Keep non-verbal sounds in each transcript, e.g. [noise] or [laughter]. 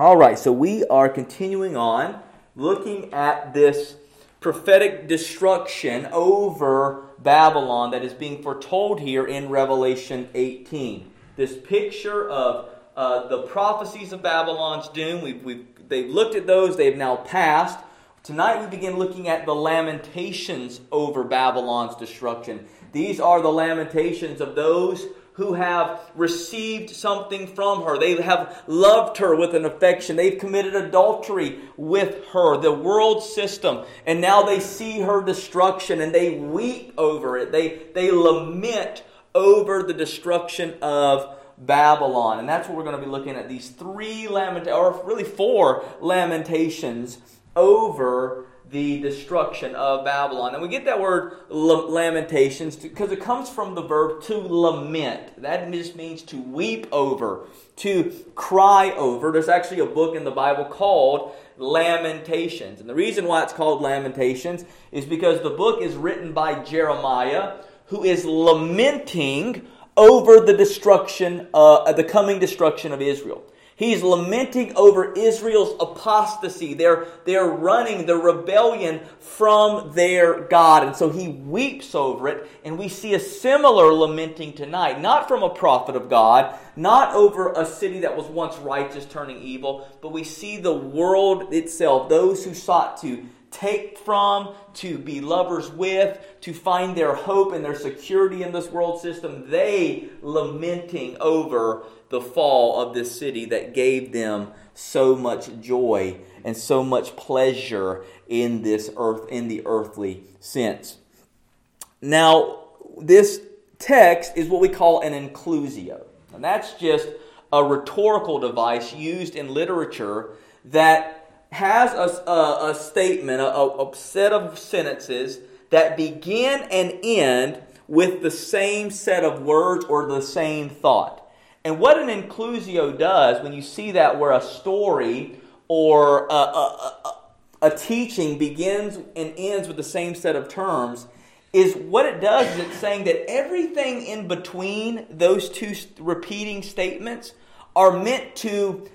All right, so we are continuing on looking at this prophetic destruction over Babylon that is being foretold here in Revelation 18. This picture of uh, the prophecies of Babylon's doom. We've, we've, they've looked at those, they have now passed. Tonight we begin looking at the lamentations over Babylon's destruction. These are the lamentations of those who have received something from her. They have loved her with an affection. They've committed adultery with her, the world system, and now they see her destruction and they weep over it. They, they lament over the destruction of Babylon. And that's what we're going to be looking at these three lamentations, or really four lamentations over the destruction of Babylon. And we get that word lamentations because it comes from the verb to lament. That just means to weep over, to cry over. There's actually a book in the Bible called Lamentations. And the reason why it's called Lamentations is because the book is written by Jeremiah, who is lamenting over the destruction, uh, the coming destruction of Israel. He's lamenting over Israel's apostasy. They're, they're running the rebellion from their God. And so he weeps over it. And we see a similar lamenting tonight, not from a prophet of God, not over a city that was once righteous turning evil, but we see the world itself, those who sought to take from, to be lovers with, to find their hope and their security in this world system, they lamenting over the fall of this city that gave them so much joy and so much pleasure in this earth in the earthly sense. Now, this text is what we call an inclusio. And that's just a rhetorical device used in literature that has a, a, a statement, a, a set of sentences that begin and end with the same set of words or the same thought. And what an inclusio does when you see that where a story or a, a, a, a, teaching begins and ends with the same set of terms is what it does is it's saying that everything in between those two repeating statements are meant to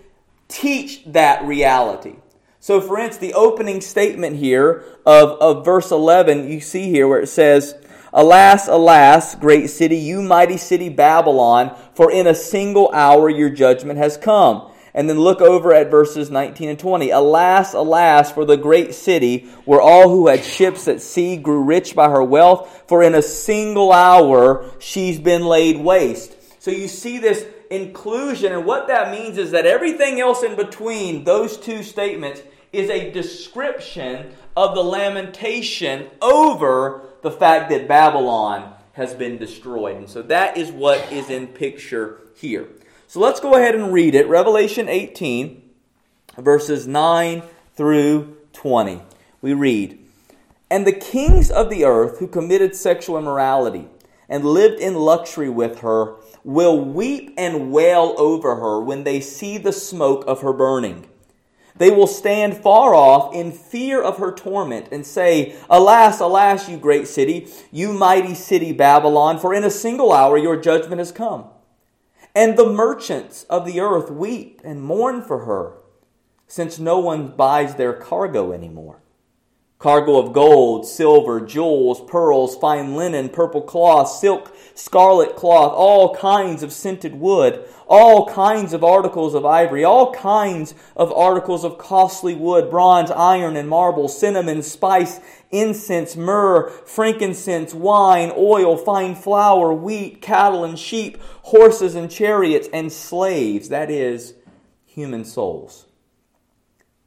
teach that reality. So, for instance, the opening statement here of, of verse 11, you see here where it says, Alas, alas, great city, you mighty city Babylon, for in a single hour your judgment has come. And then look over at verses 19 and 20. Alas, alas, for the great city, where all who had ships at sea grew rich by her wealth, for in a single hour she's been laid waste. So you see this inclusio, and what that means is that everything else in between those two statements is a description of the lamentation over the fact that Babylon has been destroyed. And so that is what is in picture here. So let's go ahead and read it. Revelation 18, verses 9 through 20. We read, And the kings of the earth who committed sexual immorality and lived in luxury with her will weep and wail over her when they see the smoke of her burning. They will stand far off in fear of her torment and say, Alas, alas, you great city, you mighty city Babylon, for in a single hour your judgment has come. And the merchants of the earth weep and mourn for her, since no one buys their cargo anymore cargo of gold, silver, jewels, pearls, fine linen, purple cloth, silk, scarlet cloth, all kinds of scented wood, all kinds of articles of ivory, all kinds of articles of costly wood, bronze, iron, and marble, cinnamon, spice, incense, myrrh, frankincense, wine, oil, fine flour, wheat, cattle, and sheep, horses and chariots, and slaves, that is, human souls.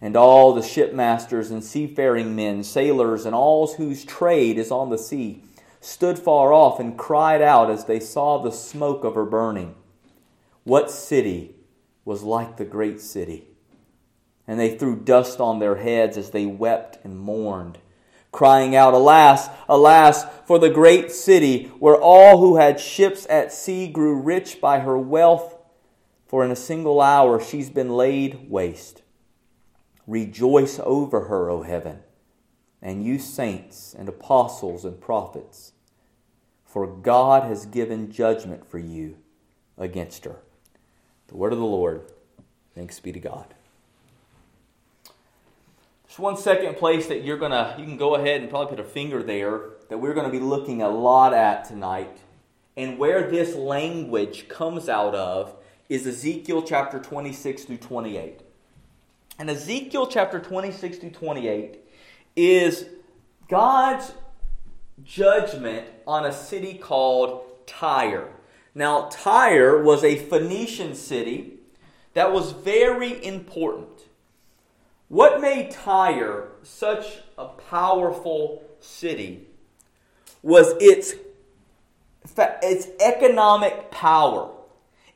and all the shipmasters and seafaring men, sailors, and all whose trade is on the sea, stood far off and cried out as they saw the smoke of her burning. What city was like the great city. And they threw dust on their heads as they wept and mourned, crying out, Alas, alas, for the great city, where all who had ships at sea grew rich by her wealth, for in a single hour she's been laid waste. Rejoice over her, O heaven, and you saints and apostles and prophets, for God has given judgment for you against her. The word of the Lord. Thanks be to God. Just one second place that you're gonna you can go ahead and probably put a finger there that we're gonna be looking a lot at tonight. And where this language comes out of is Ezekiel chapter 26 through 28. And Ezekiel chapter 26 through 28 is God's judgment on a city called Tyre. Now, Tyre was a Phoenician city that was very important. What made Tyre such a powerful city was its, its economic power.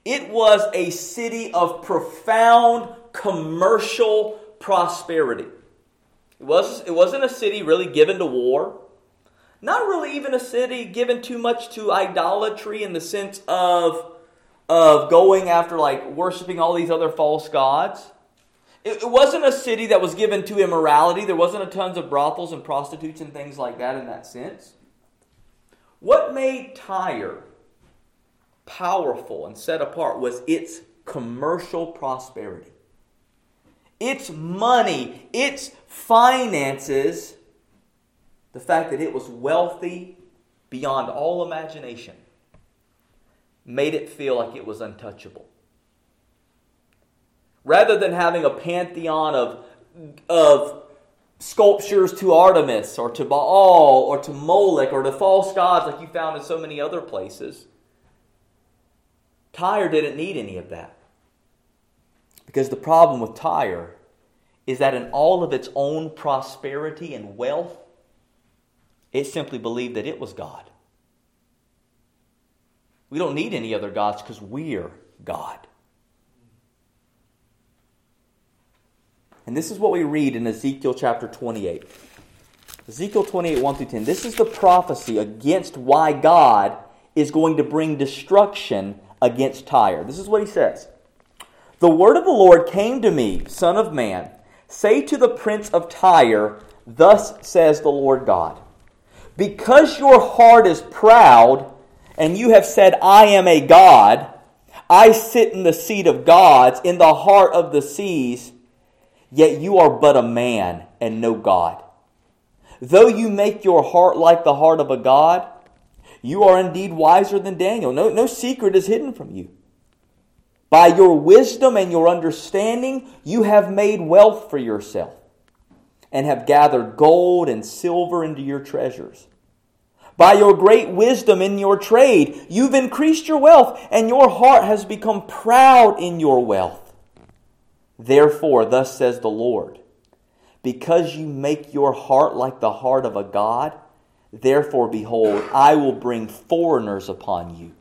It was a city of profound commercial prosperity. It, was, it wasn't a city really given to war. Not really even a city given too much to idolatry in the sense of, of going after like worshiping all these other false gods. It, it wasn't a city that was given to immorality. There wasn't a tons of brothels and prostitutes and things like that in that sense. What made Tyre powerful and set apart was its commercial prosperity. Its money, its finances the fact that it was wealthy beyond all imagination made it feel like it was untouchable. Rather than having a pantheon of, of sculptures to Artemis or to Baal or to Moloch or to false gods like you found in so many other places, Tyre didn't need any of that. Because the problem with Tyre is that in all of its own prosperity and wealth, it simply believed that it was God. We don't need any other gods because we're God. And this is what we read in Ezekiel chapter 28. Ezekiel 28, 1 through 10. This is the prophecy against why God is going to bring destruction against Tyre. This is what he says The word of the Lord came to me, Son of man. Say to the prince of Tyre, Thus says the Lord God. Because your heart is proud, and you have said, I am a God, I sit in the seat of gods, in the heart of the seas, yet you are but a man and no God. Though you make your heart like the heart of a God, you are indeed wiser than Daniel. No, no secret is hidden from you. By your wisdom and your understanding, you have made wealth for yourself and have gathered gold and silver into your treasures. By your great wisdom in your trade, you've increased your wealth, and your heart has become proud in your wealth. Therefore, thus says the Lord, because you make your heart like the heart of a God, therefore, behold, I will bring foreigners upon you,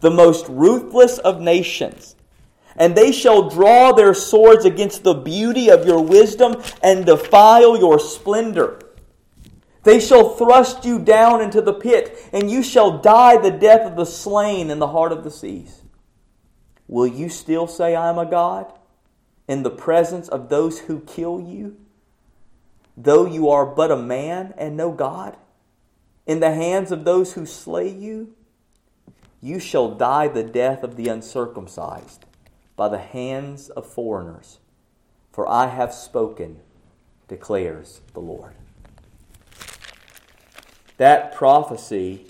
the most ruthless of nations and they shall draw their swords against the beauty of your wisdom and defile your splendor. They shall thrust you down into the pit, and you shall die the death of the slain in the heart of the seas. Will you still say, I am a God, in the presence of those who kill you, though you are but a man and no God? In the hands of those who slay you, you shall die the death of the uncircumcised by the hands of foreigners. For I have spoken, declares the Lord. That prophecy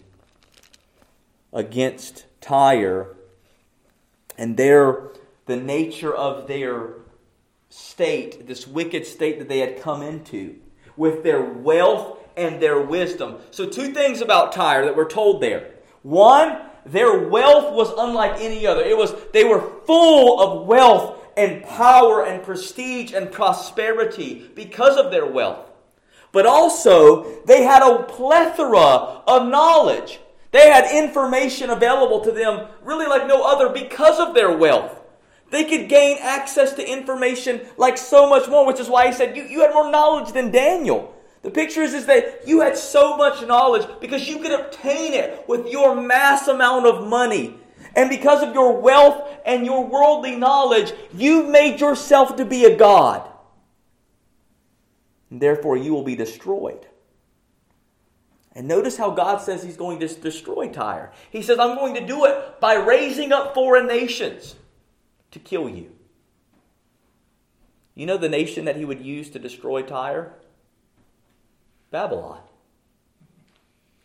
against Tyre and their the nature of their state, this wicked state that they had come into, with their wealth and their wisdom. So, two things about Tyre that we're told there. One, their wealth was unlike any other. It was they were full of wealth and power and prestige and prosperity because of their wealth. But also, they had a plethora of knowledge. They had information available to them really like no other because of their wealth. They could gain access to information like so much more, which is why he said, You, you had more knowledge than Daniel. The picture is, is that you had so much knowledge because you could obtain it with your mass amount of money. And because of your wealth and your worldly knowledge, you've made yourself to be a god. And therefore, you will be destroyed. And notice how God says He's going to destroy Tyre. He says, I'm going to do it by raising up foreign nations to kill you. You know the nation that He would use to destroy Tyre? Babylon.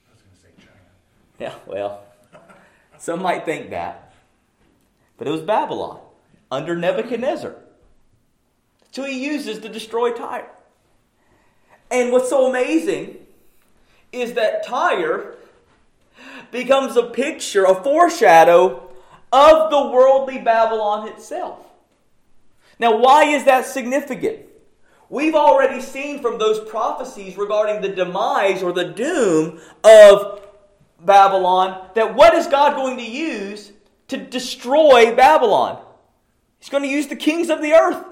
I was going to say China. Yeah, well, some might think that. But it was Babylon under Nebuchadnezzar. So he uses to destroy Tyre. And what's so amazing is that Tyre becomes a picture, a foreshadow of the worldly Babylon itself. Now, why is that significant? We've already seen from those prophecies regarding the demise or the doom of Babylon that what is God going to use to destroy Babylon? He's going to use the kings of the earth.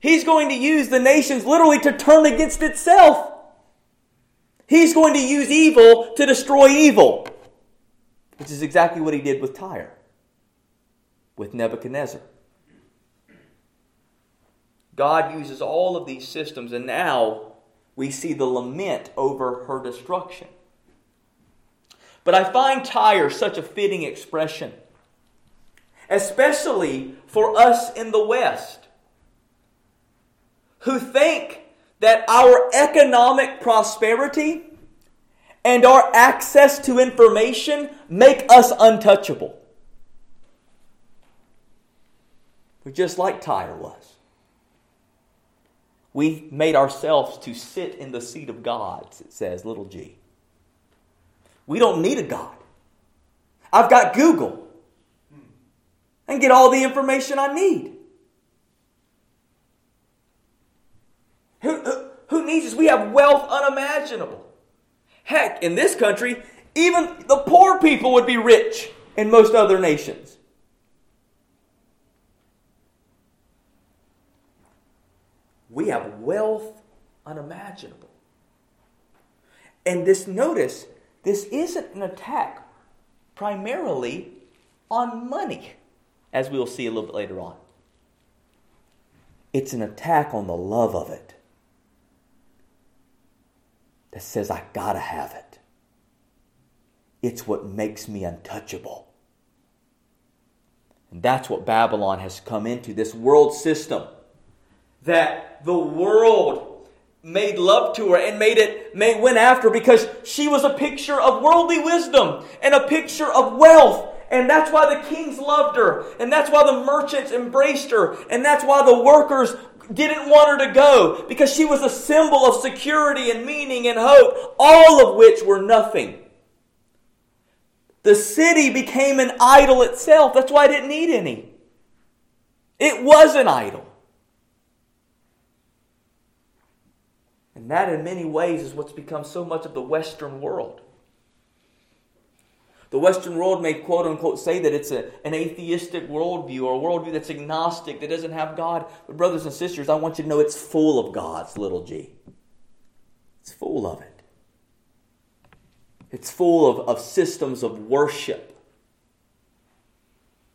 He's going to use the nations literally to turn against itself. He's going to use evil to destroy evil, which is exactly what he did with Tyre, with Nebuchadnezzar. God uses all of these systems, and now we see the lament over her destruction. But I find Tyre such a fitting expression, especially for us in the West who think that our economic prosperity and our access to information make us untouchable. We're just like Tyre was. We made ourselves to sit in the seat of gods, it says, little g. We don't need a God. I've got Google and get all the information I need. Who, who, who needs this? We have wealth unimaginable. Heck, in this country, even the poor people would be rich in most other nations. We have wealth unimaginable. And this, notice, this isn't an attack primarily on money, as we'll see a little bit later on. It's an attack on the love of it that says, I gotta have it. It's what makes me untouchable. And that's what Babylon has come into this world system that the world made love to her and made it made, went after because she was a picture of worldly wisdom and a picture of wealth. And that's why the kings loved her. And that's why the merchants embraced her. And that's why the workers didn't want her to go because she was a symbol of security and meaning and hope all of which were nothing. The city became an idol itself. That's why i didn't need any. It was an idol And that, in many ways, is what's become so much of the Western world. The Western world may quote unquote say that it's a, an atheistic worldview or a worldview that's agnostic, that doesn't have God. But, brothers and sisters, I want you to know it's full of God's little g. It's full of it. It's full of, of systems of worship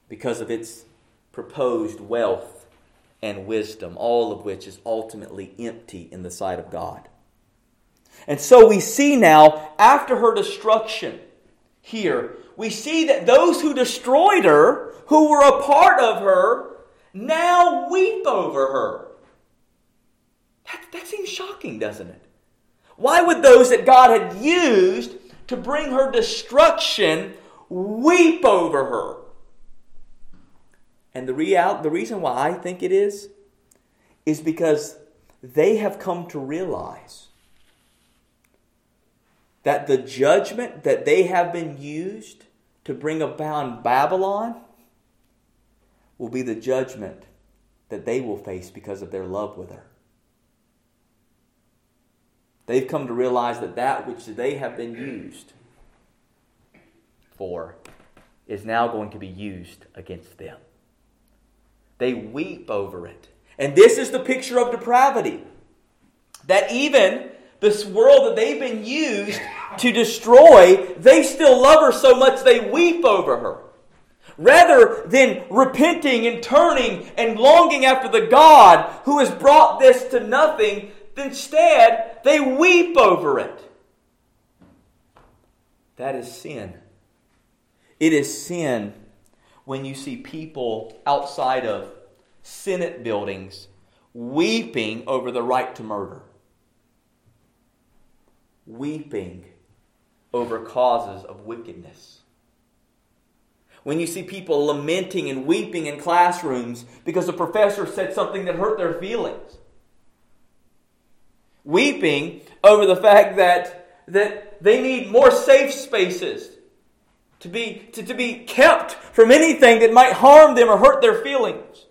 because of its proposed wealth and wisdom, all of which is ultimately empty in the sight of God. And so we see now, after her destruction here, we see that those who destroyed her, who were a part of her, now weep over her. That, that seems shocking, doesn't it? Why would those that God had used to bring her destruction weep over her? And the, real, the reason why I think it is, is because they have come to realize that the judgment that they have been used to bring about Babylon will be the judgment that they will face because of their love with her. They've come to realize that that which they have been used for is now going to be used against them. They weep over it. And this is the picture of depravity. That even this world that they've been used to destroy, they still love her so much they weep over her. Rather than repenting and turning and longing after the God who has brought this to nothing, instead they weep over it. That is sin. It is sin when you see people outside of Senate buildings weeping over the right to murder, weeping over causes of wickedness. When you see people lamenting and weeping in classrooms because a professor said something that hurt their feelings. Weeping over the fact that, that they need more safe spaces to be, to, to be kept from anything that might harm them or hurt their feelings.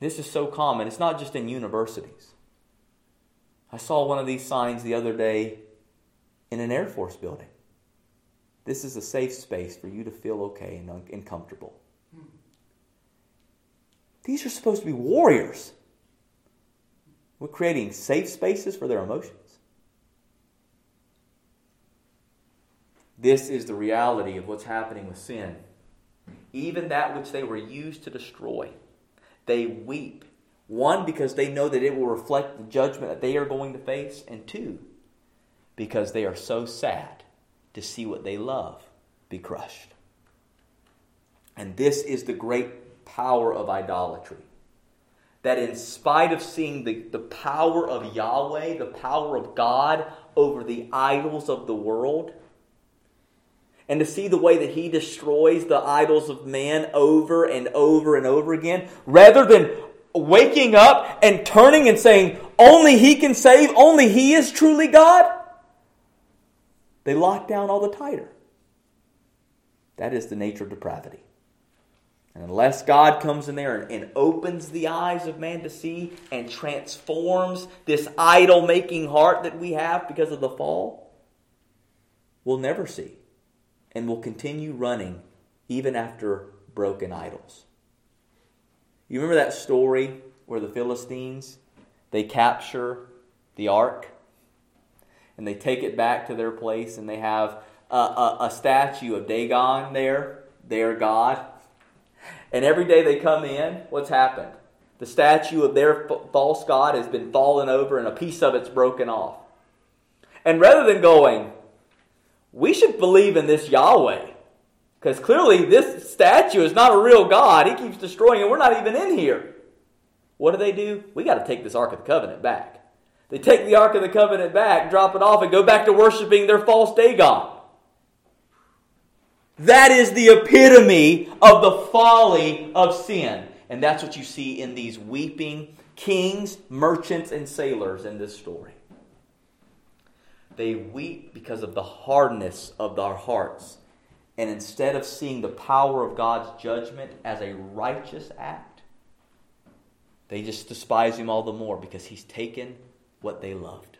This is so common. It's not just in universities. I saw one of these signs the other day in an Air Force building. This is a safe space for you to feel okay and, un- and comfortable. These are supposed to be warriors. We're creating safe spaces for their emotions. This is the reality of what's happening with sin. Even that which they were used to destroy, they weep. One, because they know that it will reflect the judgment that they are going to face, and two, because they are so sad to see what they love be crushed. And this is the great power of idolatry. That in spite of seeing the, the power of Yahweh, the power of God over the idols of the world, and to see the way that he destroys the idols of man over and over and over again, rather than waking up and turning and saying, Only he can save, only he is truly God, they lock down all the tighter. That is the nature of depravity. And unless God comes in there and, and opens the eyes of man to see and transforms this idol making heart that we have because of the fall, we'll never see and will continue running even after broken idols. You remember that story where the Philistines they capture the ark and they take it back to their place and they have a, a, a statue of Dagon there, their God. And every day they come in, what's happened? The statue of their false God has been fallen over and a piece of it's broken off. And rather than going, we should believe in this Yahweh. Because clearly this statue is not a real God. He keeps destroying it. We're not even in here. What do they do? We got to take this Ark of the Covenant back. They take the Ark of the Covenant back, drop it off, and go back to worshiping their false Dagon. That is the epitome of the folly of sin. And that's what you see in these weeping kings, merchants, and sailors in this story. They weep because of the hardness of our hearts. And instead of seeing the power of God's judgment as a righteous act, they just despise Him all the more because He's taken what they loved.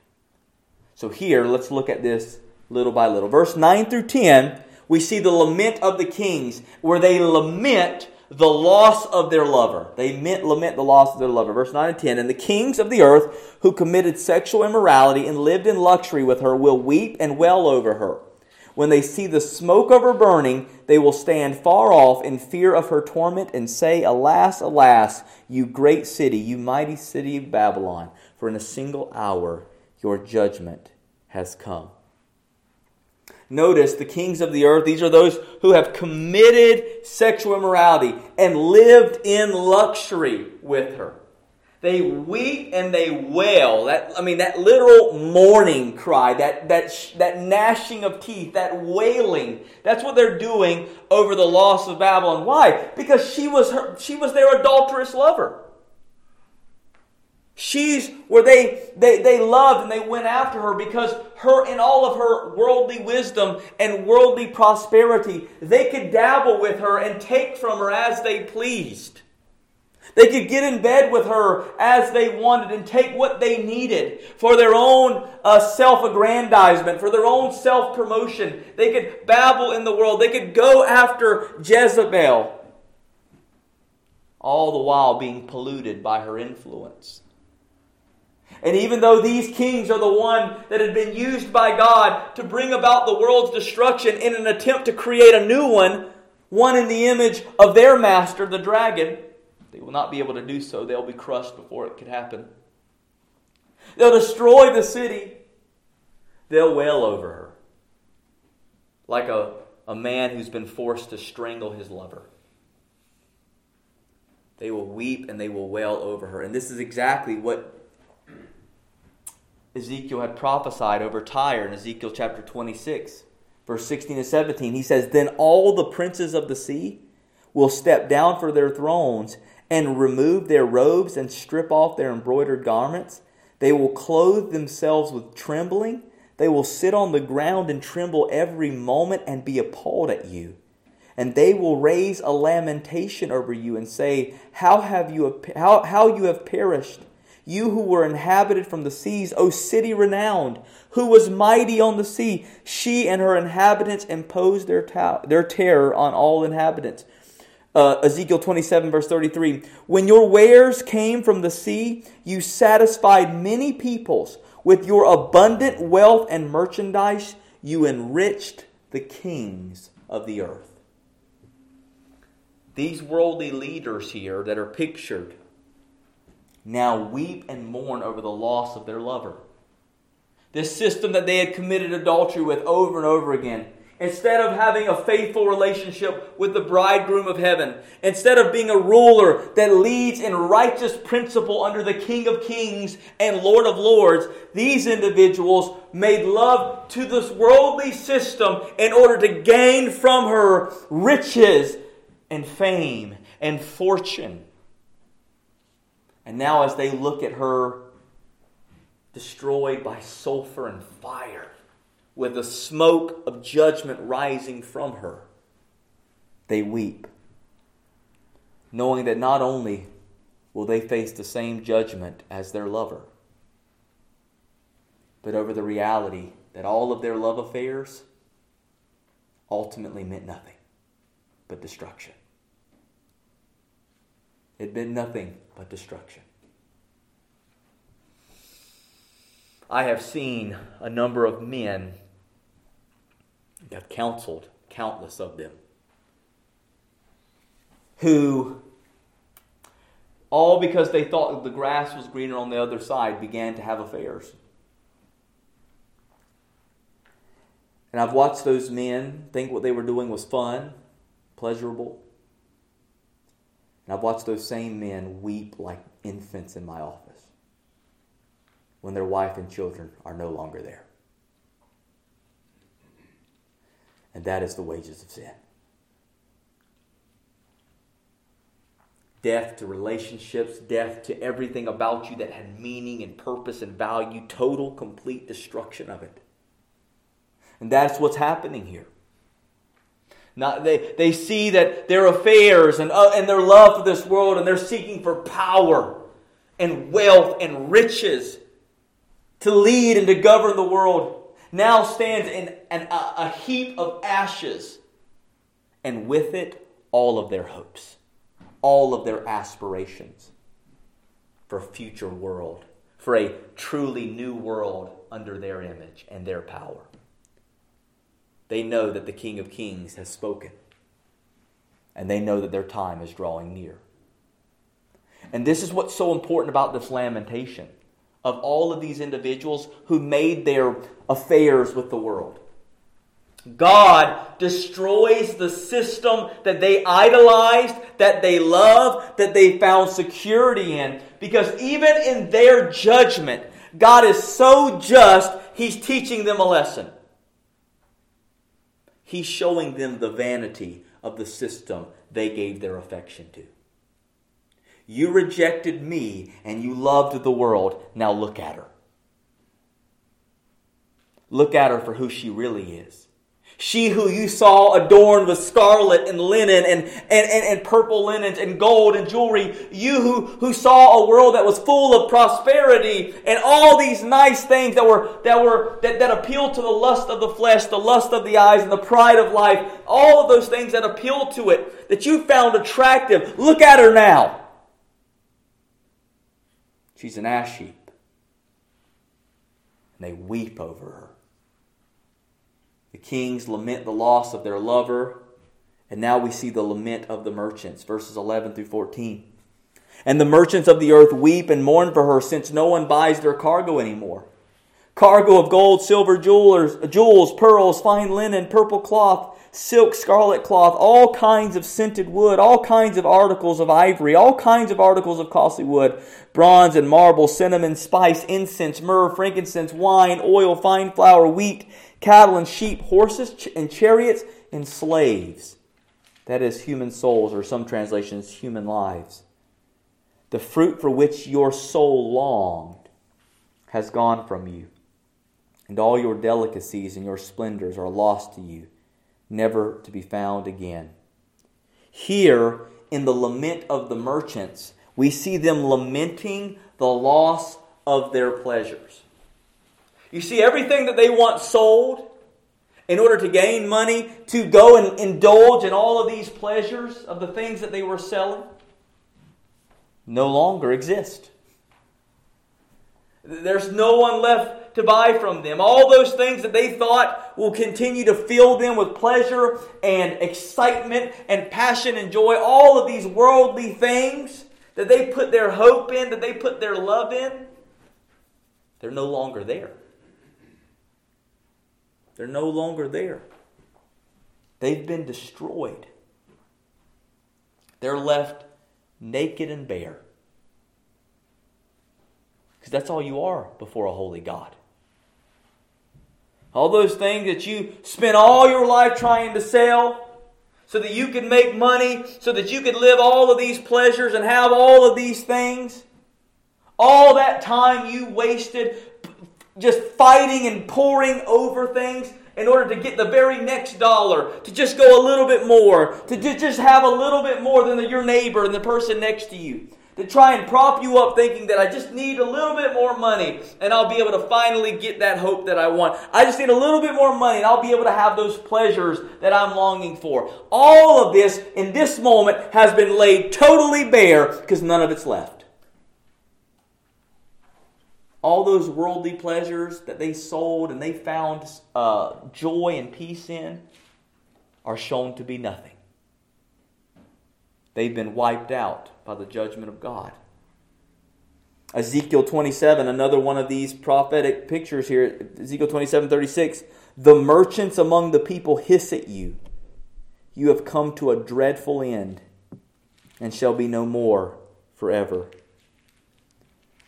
So here, let's look at this little by little. Verse 9 through 10, we see the lament of the kings, where they lament the loss of their lover. They meant, lament the loss of their lover. Verse 9 and 10. And the kings of the earth who committed sexual immorality and lived in luxury with her will weep and wail over her. When they see the smoke of her burning, they will stand far off in fear of her torment and say, Alas, alas, you great city, you mighty city of Babylon, for in a single hour your judgment has come. Notice the kings of the earth, these are those who have committed sexual immorality and lived in luxury with her. They weep and they wail. That I mean, that literal mourning cry, that that that gnashing of teeth, that wailing. That's what they're doing over the loss of Babylon. Why? Because she was her, she was their adulterous lover. She's where they, they, they loved and they went after her because her, in all of her worldly wisdom and worldly prosperity, they could dabble with her and take from her as they pleased. They could get in bed with her as they wanted and take what they needed for their own uh, self aggrandizement, for their own self promotion. They could babble in the world. They could go after Jezebel. all the while being polluted by her influence. And even though these kings are the one that had been used by God to bring about the world's destruction in an attempt to create a new one, one in the image of their master, the dragon, they will not be able to do so. They'll be crushed before it could happen. They'll destroy the city. They'll wail over her like a, a man who's been forced to strangle his lover. They will weep and they will wail over her. And this is exactly what Ezekiel had prophesied over Tyre in Ezekiel chapter 26, verse 16 and 17. He says, Then all the princes of the sea will step down for their thrones and remove their robes and strip off their embroidered garments. They will clothe themselves with trembling. They will sit on the ground and tremble every moment and be appalled at you. And they will raise a lamentation over you and say, How have you how, how you have perished? You who were inhabited from the seas, O city renowned, who was mighty on the sea, she and her inhabitants imposed their, ta- their terror on all inhabitants. Uh, Ezekiel 27, verse 33. When your wares came from the sea, you satisfied many peoples. With your abundant wealth and merchandise, you enriched the kings of the earth. These worldly leaders here that are pictured now weep and mourn over the loss of their lover. This system that they had committed adultery with over and over again. Instead of having a faithful relationship with the bridegroom of heaven, instead of being a ruler that leads in righteous principle under the King of Kings and Lord of Lords, these individuals made love to this worldly system in order to gain from her riches and fame and fortune. And now, as they look at her destroyed by sulfur and fire, with the smoke of judgment rising from her, they weep, knowing that not only will they face the same judgment as their lover, but over the reality that all of their love affairs ultimately meant nothing but destruction. It meant nothing but destruction. I have seen a number of men, I've counseled countless of them, who, all because they thought the grass was greener on the other side, began to have affairs. And I've watched those men think what they were doing was fun, pleasurable. And I've watched those same men weep like infants in my office when their wife and children are no longer there. And that is the wages of sin. Death to relationships, death to everything about you that had meaning and purpose and value, total, complete destruction of it. And that's what's happening here. Not, they, they see that their affairs and, uh, and their love for this world and they're seeking for power and wealth and riches to lead and to govern the world now stands in an, a, a heap of ashes. And with it all of their hopes all of their aspirations for a future world for a truly new world under their image and their power they know that the King of Kings has spoken. And they know that their time is drawing near. And this is what's so important about this lamentation of all of these individuals who made their affairs with the world. God destroys the system that they idolized, that they love, that they found security in. Because even in their judgment, God is so just, He's teaching them a lesson. He's showing them the vanity of the system they gave their affection to. You rejected me and you loved the world. Now look at her. Look at her for who she really is. She who you saw adorned with scarlet and linen and, and, and, and, purple linens and gold and jewelry. You who, who saw a world that was full of prosperity and all these nice things that were that were that, that appealed to the lust of the flesh, the lust of the eyes, and the pride of life. All of those things that appealed to it, that you found attractive. Look at her now. She's an ash heap. And they weep over her. The kings lament the loss of their lover. And now we see the lament of the merchants, verses 11 through 14. And the merchants of the earth weep and mourn for her, since no one buys their cargo anymore. Cargo of gold, silver, jewelers, jewels, pearls, fine linen, purple cloth, silk, scarlet cloth, all kinds of scented wood, all kinds of articles of ivory, all kinds of articles of costly wood, bronze and marble, cinnamon, spice, incense, myrrh, frankincense, wine, oil, fine flour, wheat, cattle and sheep, horses and chariots, and slaves. That is, human souls, or some translations, human lives. The fruit for which your soul longed has gone from you, and all your delicacies and your splendors are lost to you, never to be found again. Here, in the lament of the merchants, we see them lamenting the loss of their pleasures. You see, everything that they once sold in order to gain money to go and indulge in all of these pleasures of the things that they were selling no longer exist. There's no one left to buy from them. All those things that they thought will continue to fill them with pleasure and excitement and passion and joy, all of these worldly things that they put their hope in, that they put their love in, they're no longer there. They're no longer there. They've been destroyed. They're left naked and bare. Because that's all you are before a holy God. All those things that you spent all your life trying to sell so that you could make money, so that you could live all of these pleasures and have all of these things. All that time you wasted just fighting and poring over things in order to get the very next dollar, to just go a little bit more, to just have a little bit more than your neighbor and the person next to you. To try and prop you up thinking that I just need a little bit more money and I'll be able to finally get that hope that I want. I just need a little bit more money and I'll be able to have those pleasures that I'm longing for. All of this in this moment has been laid totally bare because none of it's left all those worldly pleasures that they sold and they found uh, joy and peace in are shown to be nothing. They've been wiped out by the judgment of God. Ezekiel 27, another one of these prophetic pictures here, Ezekiel 27 36. The merchants among the people hiss at you. You have come to a dreadful end and shall be no more forever.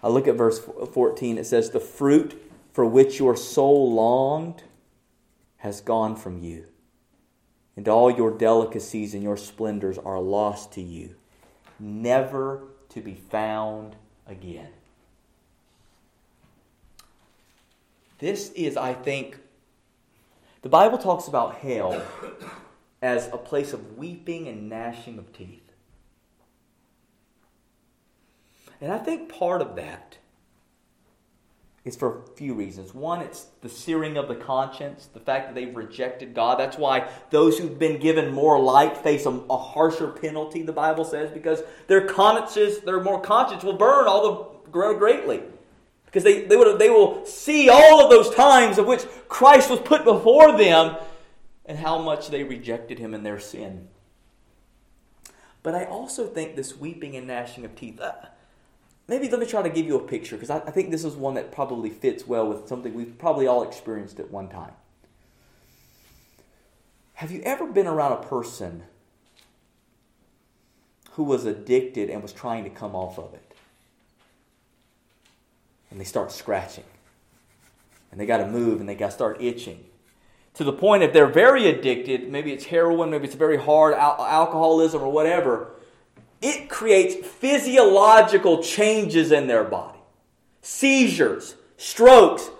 I look at verse 14. It says, The fruit for which your soul longed has gone from you, and all your delicacies and your splendors are lost to you, never to be found again. This is, I think, the Bible talks about hell as a place of weeping and gnashing of teeth. And I think part of that is for a few reasons. One, it's the searing of the conscience, the fact that they've rejected God. That's why those who've been given more light face a, a harsher penalty, the Bible says, because their consciences, their more conscience will burn all the greatly. Because they, they, would, they will see all of those times of which Christ was put before them and how much they rejected him in their sin. But I also think this weeping and gnashing of teeth. Uh, maybe let me try to give you a picture because I, I, think this is one that probably fits well with something we've probably all experienced at one time. Have you ever been around a person who was addicted and was trying to come off of it? And they start scratching. And they got to move and they got to start itching. To the point if they're very addicted, maybe it's heroin, maybe it's very hard al- alcoholism or whatever, it creates physiological changes in their body seizures, strokes,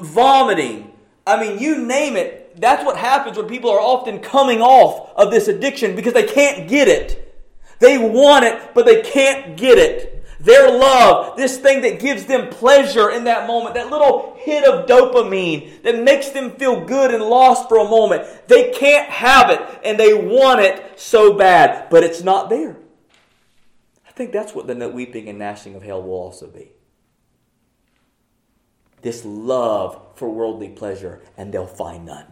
vomiting. I mean, you name it. that's what happens when people are often coming off of this addiction because they can't get it. They want it, but they can't get it. Their love, this thing that gives them pleasure in that moment, that little hit of dopamine that makes them feel good and lost for a moment, they can't have it and they want it so bad, but it's not there. Think that's what the weeping and gnashing of hell will also be. This love for worldly pleasure, and they'll find none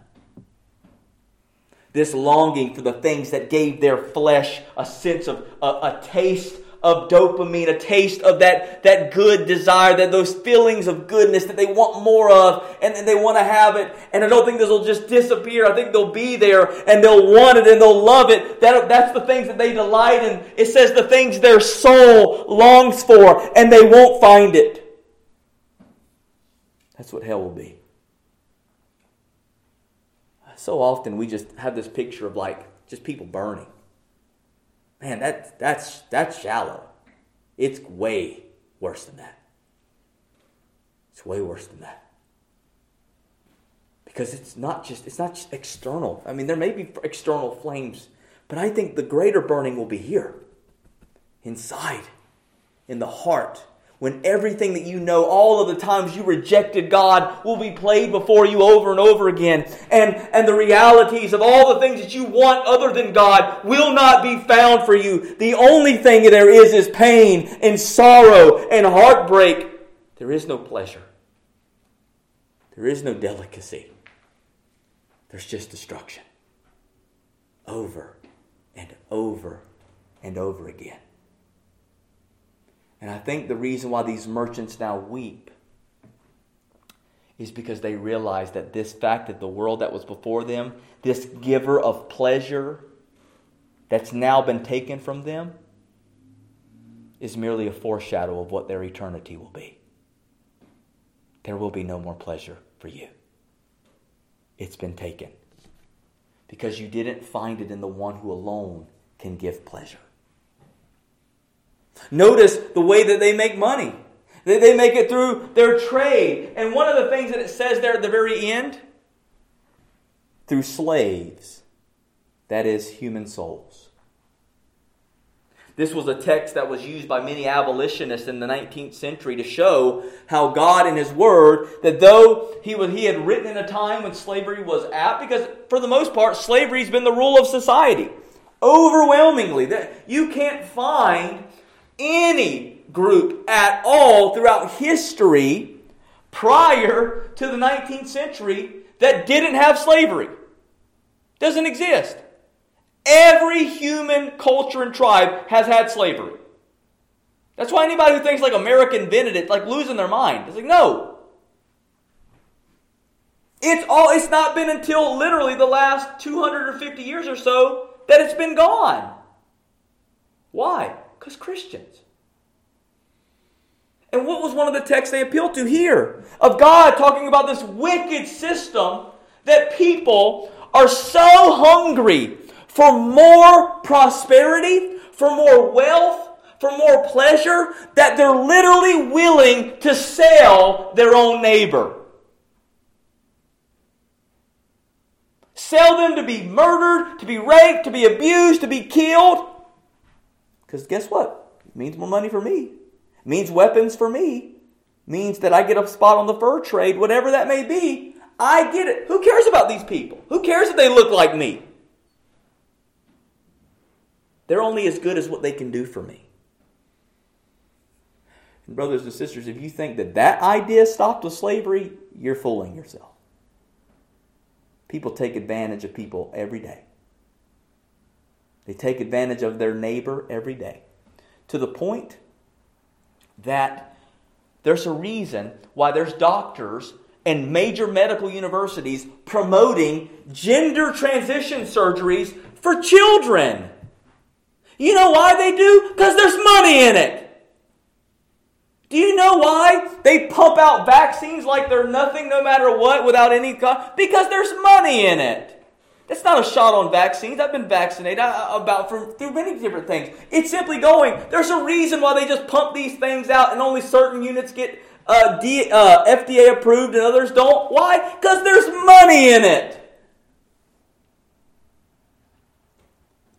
this longing for the things that gave their flesh a sense of a, a taste of dopamine, a taste of that, that good desire, that those feelings of goodness that they want more of and, and they want to have it. And I don't think this will just disappear. I think they'll be there and they'll want it and they'll love it. That, that's the things that they delight in. It says the things their soul longs for and they won't find it. That's what hell will be. So often we just have this picture of like just people burning. Man, that, that's, that's shallow. It's way worse than that. It's way worse than that. Because it's not just it's not just external. I mean, there may be external flames, but I think the greater burning will be here. Inside, in the heart, when everything that you know, all of the times you rejected God, will be played before you over and over again. And, and the realities of all the things that you want other than God will not be found for you. The only thing there is is pain and sorrow and heartbreak. There is no pleasure, there is no delicacy. There's just destruction. Over and over and over again. And I think the reason why these merchants now weep is because they realize that this fact that the world that was before them, this giver of pleasure that's now been taken from them, is merely a foreshadow of what their eternity will be. There will be no more pleasure for you. It's been taken because you didn't find it in the one who alone can give pleasure. Notice the way that they make money. They make it through their trade. And one of the things that it says there at the very end through slaves, that is, human souls. This was a text that was used by many abolitionists in the 19th century to show how God in His Word, that though He, was, he had written in a time when slavery was apt, because for the most part, slavery's been the rule of society. Overwhelmingly, that you can't find any group at all throughout history prior to the 19th century that didn't have slavery. Doesn't exist. Every human culture and tribe has had slavery. That's why anybody who thinks like America invented it, like losing their mind. It's like, no. It's all it's not been until literally the last 250 years or so that it's been gone. Why? Because Christians. And what was one of the texts they appealed to here? Of God talking about this wicked system that people are so hungry for more prosperity, for more wealth, for more pleasure, that they're literally willing to sell their own neighbor. Sell them to be murdered, to be raped, to be abused, to be killed. Because guess what? It means more money for me. It means weapons for me. It means that I get a spot on the fur trade, whatever that may be. I get it. Who cares about these people? Who cares if they look like me? They're only as good as what they can do for me. And brothers and sisters, if you think that that idea stopped with slavery, you're fooling yourself. People take advantage of people every day. They take advantage of their neighbor every day to the point that there's a reason why there's doctors and major medical universities promoting gender transition surgeries for children. You know why they do? Because there's money in it. Do you know why they pump out vaccines like they're nothing no matter what without any cost? Because there's money in it. That's not a shot on vaccines. I've been vaccinated uh, about from, through many different things. It's simply going. There's a reason why they just pump these things out and only certain units get uh, D, uh, FDA approved and others don't. Why? Because there's money in it.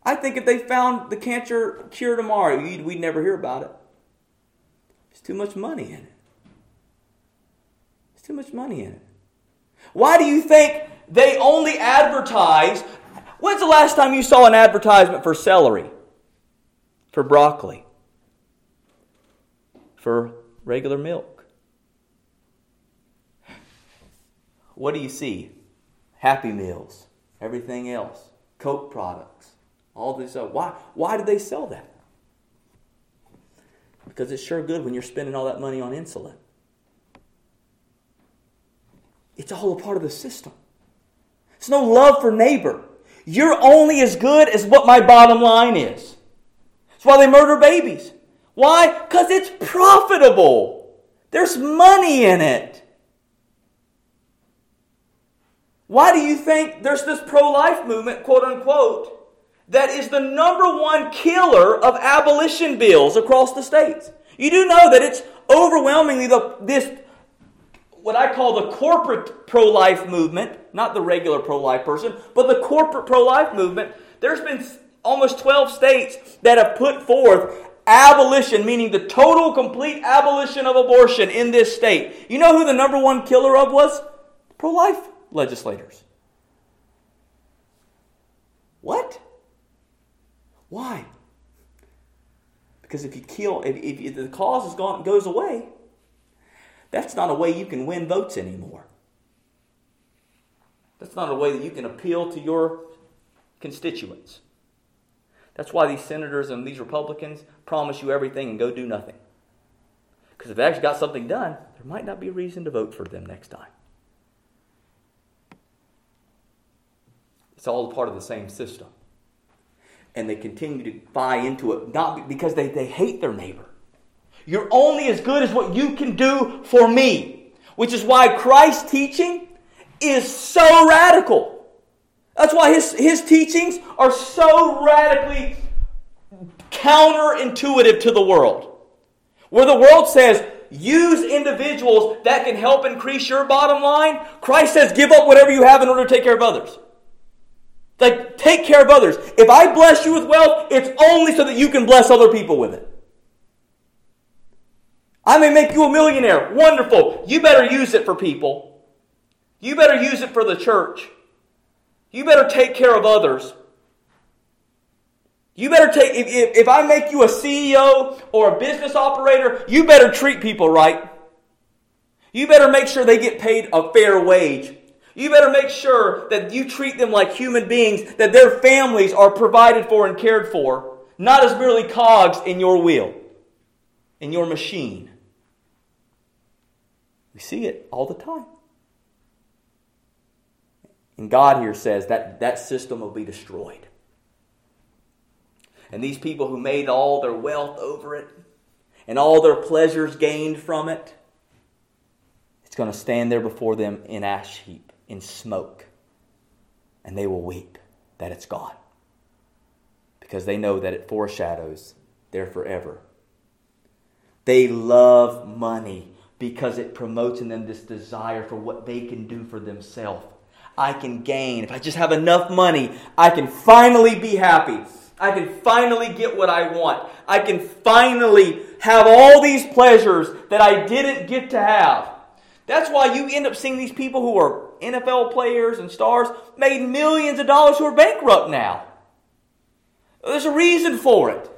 I think if they found the cancer cure tomorrow, we'd never hear about it. There's too much money in it. There's too much money in it. Why do you think they only advertise? When's the last time you saw an advertisement for celery? For broccoli? For regular milk? What do you see? Happy Meals, everything else, Coke products, all this. Uh, why, why do they sell that? Because it's sure good when you're spending all that money on insulin. It's all a part of the system. It's no love for neighbor. You're only as good as what my bottom line is. That's why they murder babies. Why? Because it's profitable. There's money in it. Why do you think there's this pro life movement, quote unquote, that is the number one killer of abolition bills across the states? You do know that it's overwhelmingly the, this, what I call the corporate pro life movement, not the regular pro life person, but the corporate pro life movement. There's been almost 12 states that have put forth abolition, meaning the total, complete abolition of abortion in this state. You know who the number one killer of was? Pro life legislators. What? Why? Because if you kill, if, if the cause is gone, goes away, that's not a way you can win votes anymore. That's not a way that you can appeal to your constituents. That's why these senators and these Republicans promise you everything and go do nothing. Because if they actually got something done, there might not be a reason to vote for them next time. It's all part of the same system. And they continue to buy into it, not because they, they hate their neighbor. You're only as good as what you can do for me. Which is why Christ's teaching is so radical. That's why his, his teachings are so radically counterintuitive to the world. Where the world says, use individuals that can help increase your bottom line, Christ says, give up whatever you have in order to take care of others. Like, take care of others. If I bless you with wealth, it's only so that you can bless other people with it. I may make you a millionaire. Wonderful. You better use it for people. You better use it for the church. You better take care of others. You better take, if, if, if I make you a CEO or a business operator, you better treat people right. You better make sure they get paid a fair wage. You better make sure that you treat them like human beings, that their families are provided for and cared for, not as merely cogs in your wheel, in your machine. We see it all the time. And God here says that that system will be destroyed. And these people who made all their wealth over it and all their pleasures gained from it, it's going to stand there before them in ash heap in smoke, and they will weep that it's gone because they know that it foreshadows their forever. They love money because it promotes in them this desire for what they can do for themselves. I can gain. If I just have enough money, I can finally be happy. I can finally get what I want. I can finally have all these pleasures that I didn't get to have. That's why you end up seeing these people who are NFL players and stars made millions of dollars who are bankrupt now. There's a reason for it.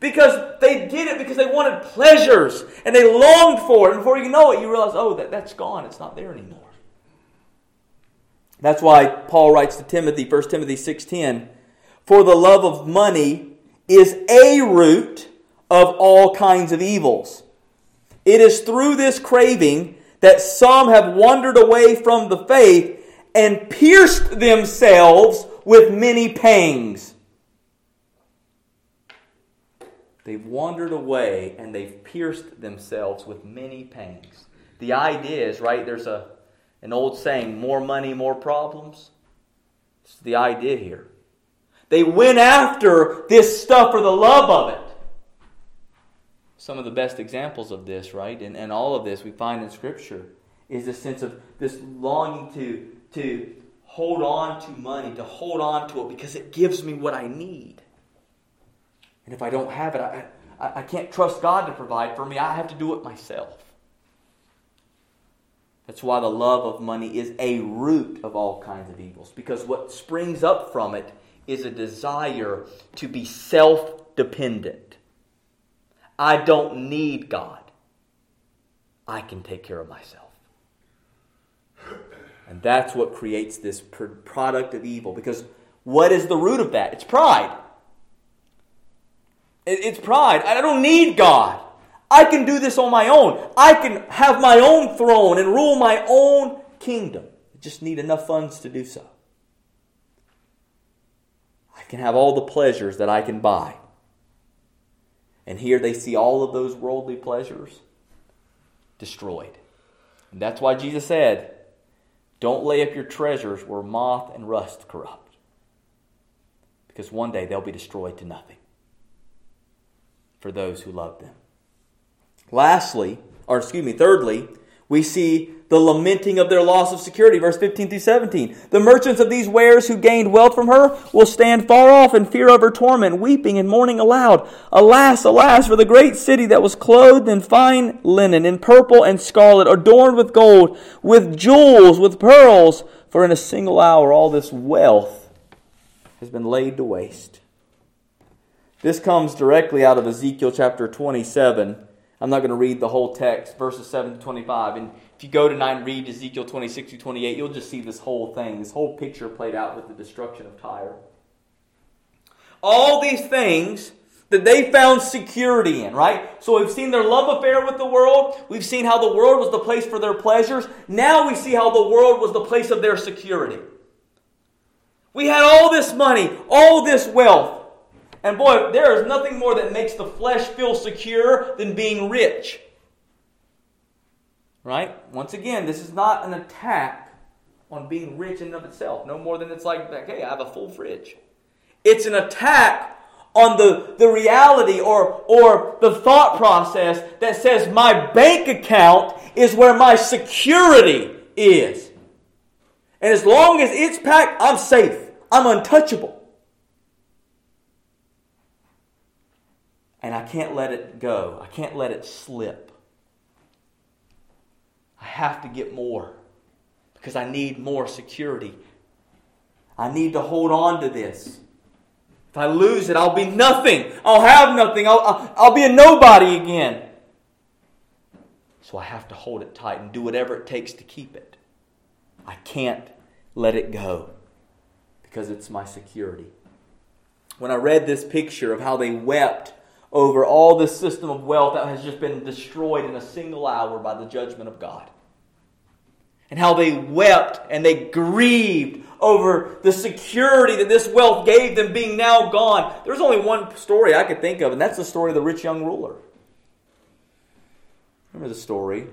Because they did it because they wanted pleasures and they longed for it. And before you know it, you realize, oh, that, that's gone. It's not there anymore. That's why Paul writes to Timothy, 1 Timothy 6.10, For the love of money is a root of all kinds of evils. It is through this craving that some have wandered away from the faith and pierced themselves with many pangs. They've wandered away and they've pierced themselves with many pangs. The idea is, right, there's a, an old saying more money, more problems. It's the idea here. They went after this stuff for the love of it some of the best examples of this, right? And, and all of this we find in Scripture is a sense of this longing to, to hold on to money, to hold on to it because it gives me what I need. And if I don't have it, I, I, I can't trust God to provide for me. I have to do it myself. That's why the love of money is a root of all kinds of evils, because what springs up from it is a desire to be self dependent. I don't need God, I can take care of myself. And that's what creates this product of evil. Because what is the root of that? It's pride. It's pride. I don't need God. I can do this on my own. I can have my own throne and rule my own kingdom. I just need enough funds to do so. I can have all the pleasures that I can buy. And here they see all of those worldly pleasures destroyed. And that's why Jesus said, Don't lay up your treasures where moth and rust corrupt. Because one day they'll be destroyed to nothing for those who love them. Lastly, or excuse me, thirdly, we see the lamenting of their loss of security. Verse 15 through 17. The merchants of these wares who gained wealth from her will stand far off in fear of her torment, weeping and mourning aloud. Alas, alas, for the great city that was clothed in fine linen, in purple and scarlet, adorned with gold, with jewels, with pearls. For in a single hour all this wealth has been laid to waste. This comes directly out of Ezekiel chapter 27. I'm not going to read the whole text, verses 7 to 25. And if you go tonight and read Ezekiel 26 to 28, you'll just see this whole thing, this whole picture played out with the destruction of Tyre. All these things that they found security in, right? So we've seen their love affair with the world. We've seen how the world was the place for their pleasures. Now we see how the world was the place of their security. We had all this money, all this wealth. And boy, there is nothing more that makes the flesh feel secure than being rich. Right? Once again, this is not an attack on being rich in and of itself, no more than it's like, hey, I have a full fridge. It's an attack on the, the reality or, or the thought process that says my bank account is where my security is. And as long as it's packed, I'm safe. I'm untouchable. And I can't let it go. I can't let it slip. I have to get more because I need more security. I need to hold on to this. If I lose it, I'll be nothing. I'll have nothing. I'll, I'll, I'll be a nobody again. So I have to hold it tight and do whatever it takes to keep it. I can't let it go because it's my security. When I read this picture of how they wept over all this system of wealth that has just been destroyed in a single hour by the judgment of God. And how they wept and they grieved over the security that this wealth gave them being now gone. There's only one story I could think of, and that's the story of the rich young ruler. Remember the story?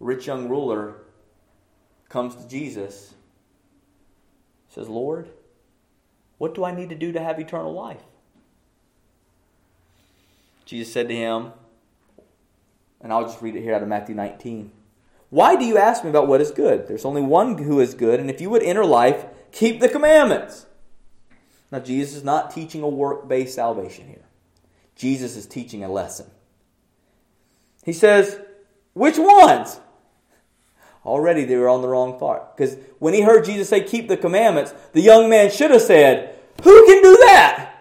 Rich young ruler comes to Jesus, says, Lord, what do I need to do to have eternal life? Jesus said to him, and I'll just read it here out of Matthew 19. Why do you ask me about what is good? There's only one who is good, and if you would enter life, keep the commandments. Now, Jesus is not teaching a work based salvation here. Jesus is teaching a lesson. He says, Which ones? Already they were on the wrong part. Because when he heard Jesus say, Keep the commandments, the young man should have said, Who can do that?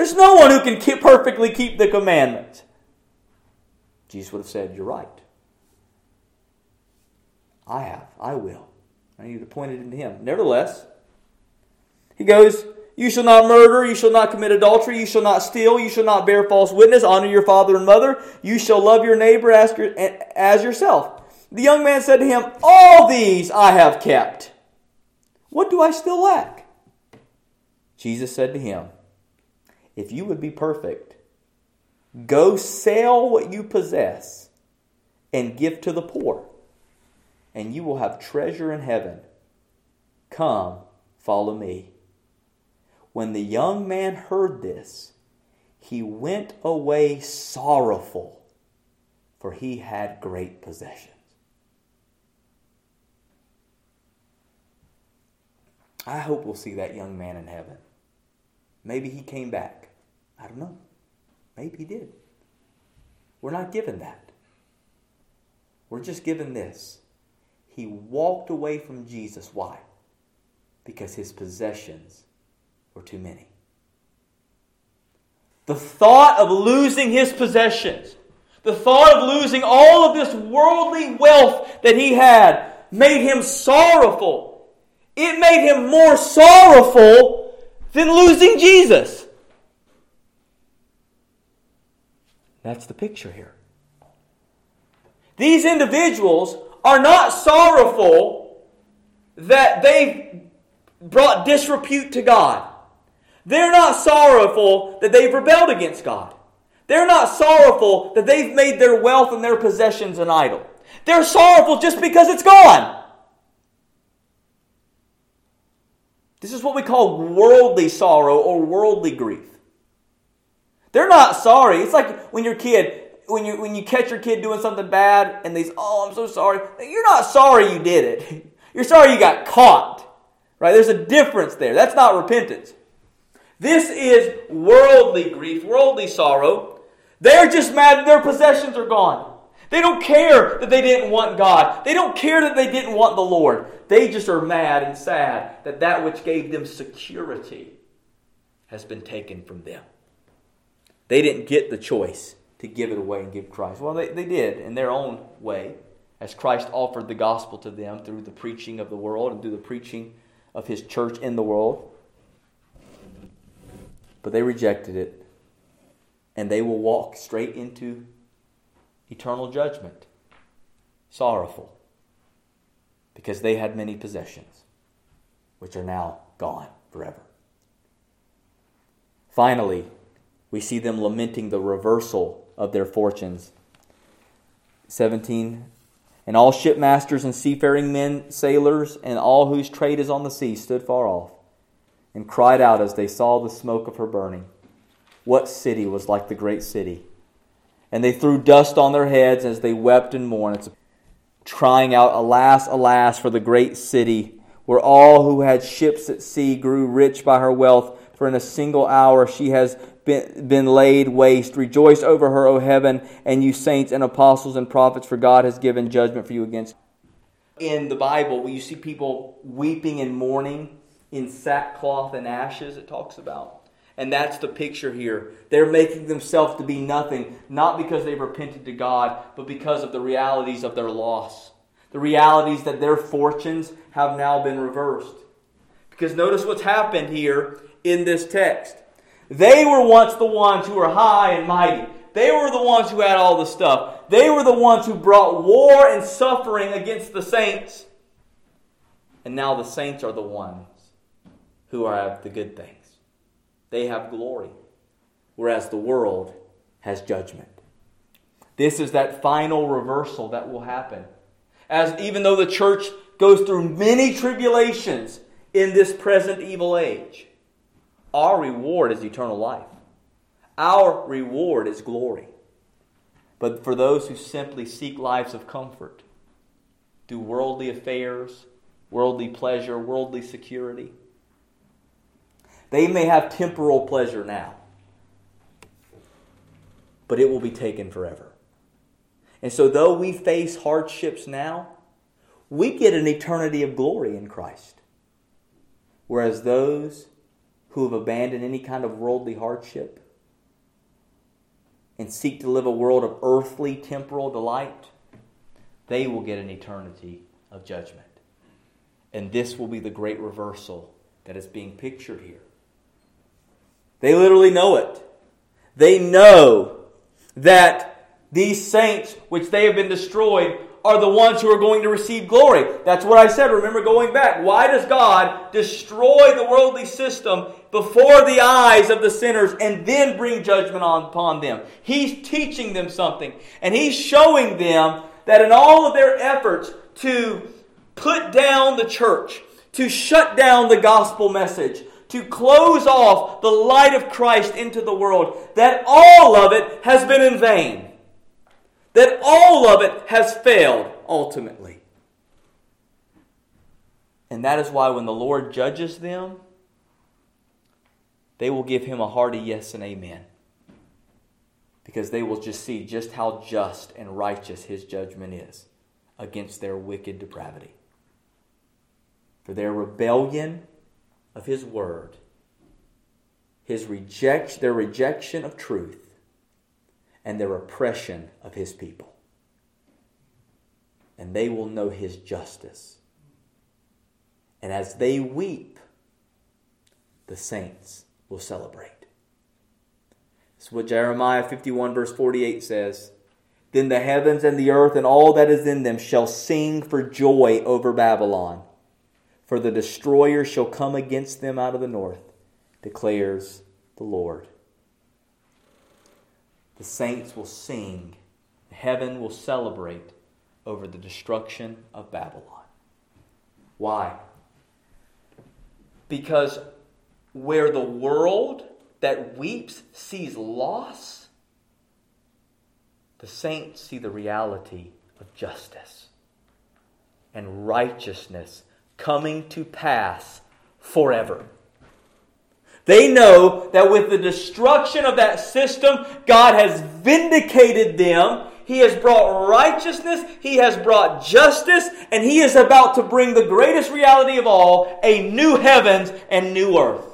There's no one who can keep, perfectly keep the commandments. Jesus would have said, You're right. I have. I will. And would have pointed into him. Nevertheless, he goes, You shall not murder, you shall not commit adultery, you shall not steal, you shall not bear false witness, honor your father and mother, you shall love your neighbor as, as yourself. The young man said to him, All these I have kept. What do I still lack? Jesus said to him, if you would be perfect, go sell what you possess and give to the poor, and you will have treasure in heaven. Come, follow me. When the young man heard this, he went away sorrowful, for he had great possessions. I hope we'll see that young man in heaven. Maybe he came back. I don't know. Maybe he did. We're not given that. We're just given this. He walked away from Jesus. Why? Because his possessions were too many. The thought of losing his possessions, the thought of losing all of this worldly wealth that he had, made him sorrowful. It made him more sorrowful than losing Jesus. That's the picture here. These individuals are not sorrowful that they've brought disrepute to God. They're not sorrowful that they've rebelled against God. They're not sorrowful that they've made their wealth and their possessions an idol. They're sorrowful just because it's gone. This is what we call worldly sorrow or worldly grief. They're not sorry. It's like when your kid, when you when you catch your kid doing something bad and they say, oh, I'm so sorry. You're not sorry you did it. [laughs] You're sorry you got caught. Right? There's a difference there. That's not repentance. This is worldly grief, worldly sorrow. They're just mad that their possessions are gone. They don't care that they didn't want God. They don't care that they didn't want the Lord. They just are mad and sad that that which gave them security has been taken from them. They didn't get the choice to give it away and give Christ. Well, they, they did in their own way, as Christ offered the gospel to them through the preaching of the world and through the preaching of his church in the world. But they rejected it, and they will walk straight into eternal judgment, sorrowful, because they had many possessions, which are now gone forever. Finally, we see them lamenting the reversal of their fortunes. 17 And all shipmasters and seafaring men, sailors, and all whose trade is on the sea stood far off and cried out as they saw the smoke of her burning. What city was like the great city? And they threw dust on their heads as they wept and mourned, it's crying out, Alas, alas, for the great city, where all who had ships at sea grew rich by her wealth, for in a single hour she has been, laid waste. Rejoice over her, O heaven, and you saints and apostles and prophets, for God has given judgment for you against. In the Bible, you see people weeping and mourning in sackcloth and ashes, it talks about. And that's the picture here. They're making themselves to be nothing, not because they've repented to God, but because of the realities of their loss. The realities that their fortunes have now been reversed. Because notice what's happened here in this text. They were once the ones who were high and mighty. They were the ones who had all the stuff. They were the ones who brought war and suffering against the saints. And now the saints are the ones who have the good things they have glory, whereas the world has judgment. This is that final reversal that will happen. As even though the church goes through many tribulations in this present evil age, our reward is eternal life. Our reward is glory. But for those who simply seek lives of comfort, do worldly affairs, worldly pleasure, worldly security, they may have temporal pleasure now, but it will be taken forever. And so, though we face hardships now, we get an eternity of glory in Christ. Whereas those who have abandoned any kind of worldly hardship and seek to live a world of earthly, temporal delight, they will get an eternity of judgment. And this will be the great reversal that is being pictured here. They literally know it. They know that these saints, which they have been destroyed, are the ones who are going to receive glory. That's what I said. Remember going back. Why does God destroy the worldly system before the eyes of the sinners and then bring judgment on, upon them? He's teaching them something. And He's showing them that in all of their efforts to put down the church, to shut down the gospel message, to close off the light of Christ into the world, that all of it has been in vain. That all of it has failed ultimately. And that is why when the Lord judges them, they will give him a hearty yes and amen. Because they will just see just how just and righteous his judgment is against their wicked depravity. For their rebellion of his word, his reject, their rejection of truth, and their oppression of his people. And they will know his justice. And as they weep, the saints will celebrate. That's what Jeremiah 51, verse 48 says. Then the heavens and the earth and all that is in them shall sing for joy over Babylon, for the destroyer shall come against them out of the north, declares the Lord. The saints will sing, heaven will celebrate over the destruction of Babylon. Why? Because where the world that weeps sees loss, the saints see the reality of justice and righteousness coming to pass forever. They know that with the destruction of that system, God has vindicated them. He has brought righteousness, He has brought justice, and He is about to bring the greatest reality of all a new heavens and new earth.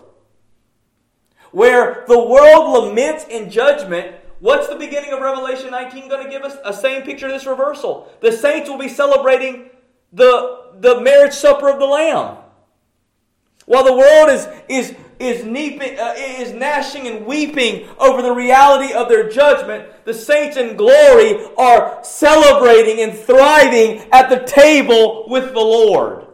Where the world laments in judgment, what's the beginning of Revelation 19 going to give us? A same picture of this reversal. The saints will be celebrating the, the marriage supper of the Lamb. While the world is, is, is, neeping, uh, is gnashing and weeping over the reality of their judgment, the saints in glory are celebrating and thriving at the table with the Lord.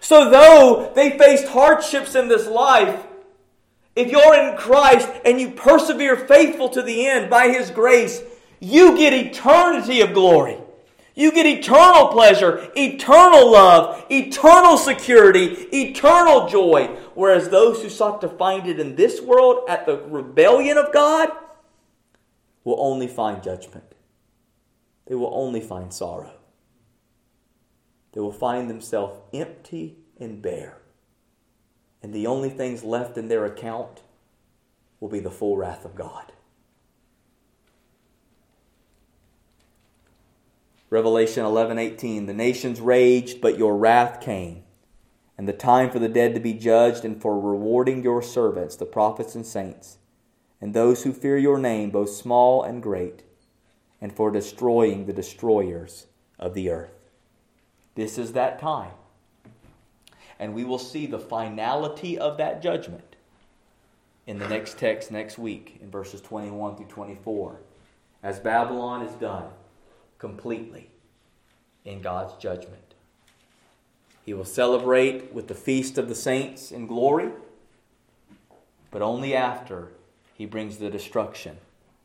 So, though they faced hardships in this life, if you're in Christ and you persevere faithful to the end by His grace, you get eternity of glory. You get eternal pleasure, eternal love, eternal security, eternal joy. Whereas those who sought to find it in this world at the rebellion of God will only find judgment. They will only find sorrow. They will find themselves empty and bare and the only things left in their account will be the full wrath of God. Revelation 11:18 The nations raged but your wrath came and the time for the dead to be judged and for rewarding your servants the prophets and saints and those who fear your name both small and great and for destroying the destroyers of the earth. This is that time and we will see the finality of that judgment in the next text next week in verses 21 through 24 as Babylon is done completely in God's judgment. He will celebrate with the feast of the saints in glory, but only after he brings the destruction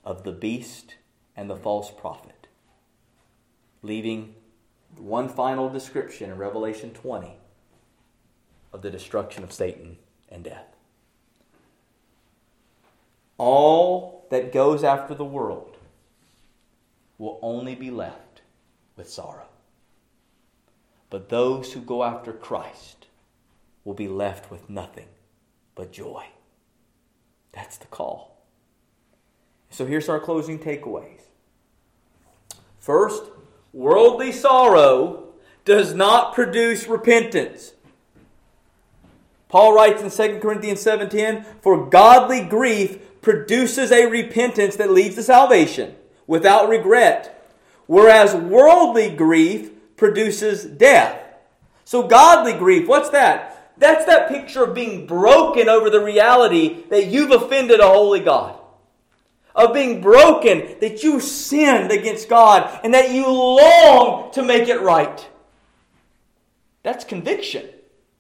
of the beast and the false prophet, leaving one final description in Revelation 20 of the destruction of Satan and death. All that goes after the world will only be left with sorrow. But those who go after Christ will be left with nothing but joy. That's the call. So here's our closing takeaways. First, worldly sorrow does not produce repentance. Paul writes in 2 Corinthians 7:10, "For godly grief produces a repentance that leads to salvation without regret, whereas worldly grief produces death." So godly grief, what's that? That's that picture of being broken over the reality that you've offended a holy God. Of being broken that you sinned against God and that you long to make it right. That's conviction.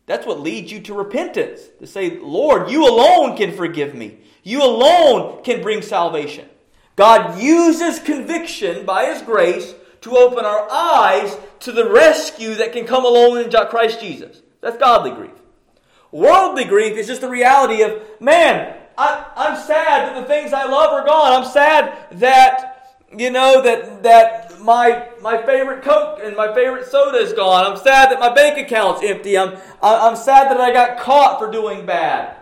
That's what leads you to repentance. To say, Lord, you alone can forgive me. You alone can bring salvation. God uses conviction by His grace to open our eyes to the rescue that can come alone in Christ Jesus. That's godly grief. Worldly grief is just the reality of, man, I, am sad that the things I love are gone. I'm sad that, you know, that, that my my favorite Coke and my favorite soda is gone. I'm sad that my bank account's empty. I'm I'm sad that I got caught for doing bad.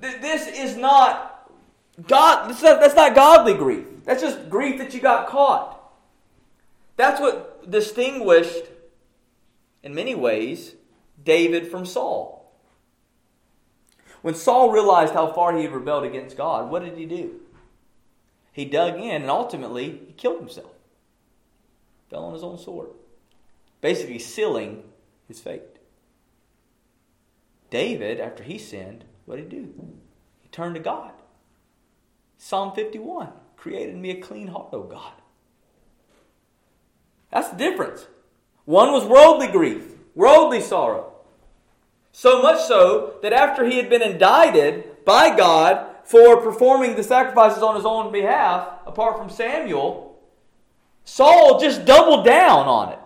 This is not God. That's not godly grief. That's just grief that you got caught. That's what distinguished, in many ways, David from Saul. When Saul realized how far he had rebelled against God, what did he do? He dug in and ultimately he killed himself. Fell on his own sword. Basically sealing his fate. David, after he sinned, what did he do? He turned to God. Psalm 51 created me a clean heart, O God. That's the difference. One was worldly grief, worldly sorrow. So much so that after he had been indicted by God for performing the sacrifices on his own behalf, apart from Samuel, Saul just doubled down on it.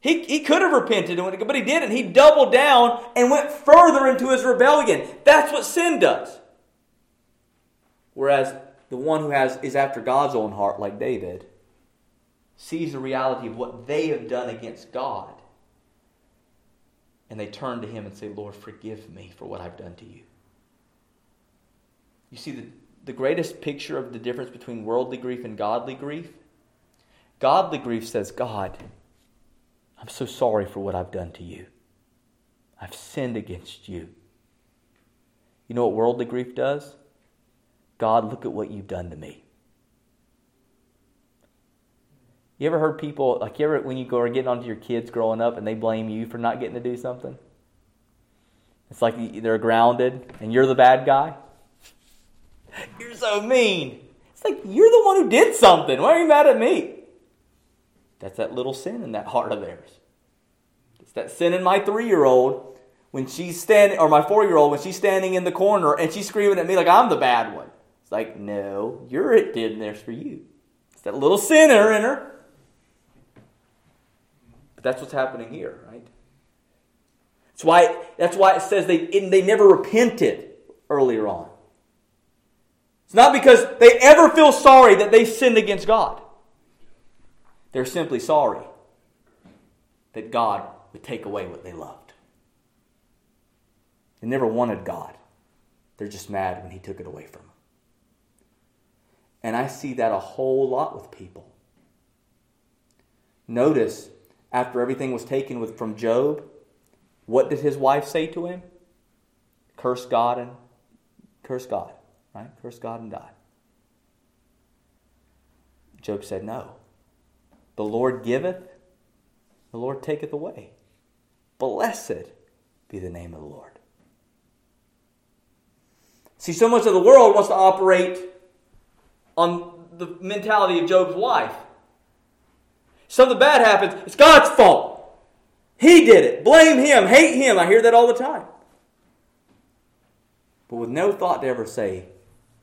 He, he could have repented, but he didn't. He doubled down and went further into his rebellion. That's what sin does. Whereas the one who has is after God's own heart, like David, sees the reality of what they have done against God and they turn to him and say, Lord, forgive me for what I've done to you. You see, the, the greatest picture of the difference between worldly grief and godly grief? Godly grief says, God, I'm so sorry for what I've done to you. I've sinned against you. You know what worldly grief does? God, look at what you've done to me. You ever heard people like you ever when you go getting onto your kids growing up and they blame you for not getting to do something? It's like they're grounded and you're the bad guy. You're so mean. It's like you're the one who did something. Why are you mad at me? That's that little sin in that heart of theirs. It's that sin in my three year old when she's standing, or my four year old when she's standing in the corner and she's screaming at me like I'm the bad one. It's like, no, you're it did this for you. It's that little sinner in her. But that's what's happening here, right? That's why, that's why it says they, they never repented earlier on. It's not because they ever feel sorry that they sinned against God. They're simply sorry that God would take away what they loved. They never wanted God. They're just mad when He took it away from them. And I see that a whole lot with people. Notice after everything was taken with, from Job, what did his wife say to him? Curse God and curse God, right? Curse God and die. Job said, No. The Lord giveth, the Lord taketh away. Blessed be the name of the Lord. See, so much of the world wants to operate on the mentality of Job's wife. Something bad happens, it's God's fault. He did it. Blame him. Hate him. I hear that all the time. But with no thought to ever say,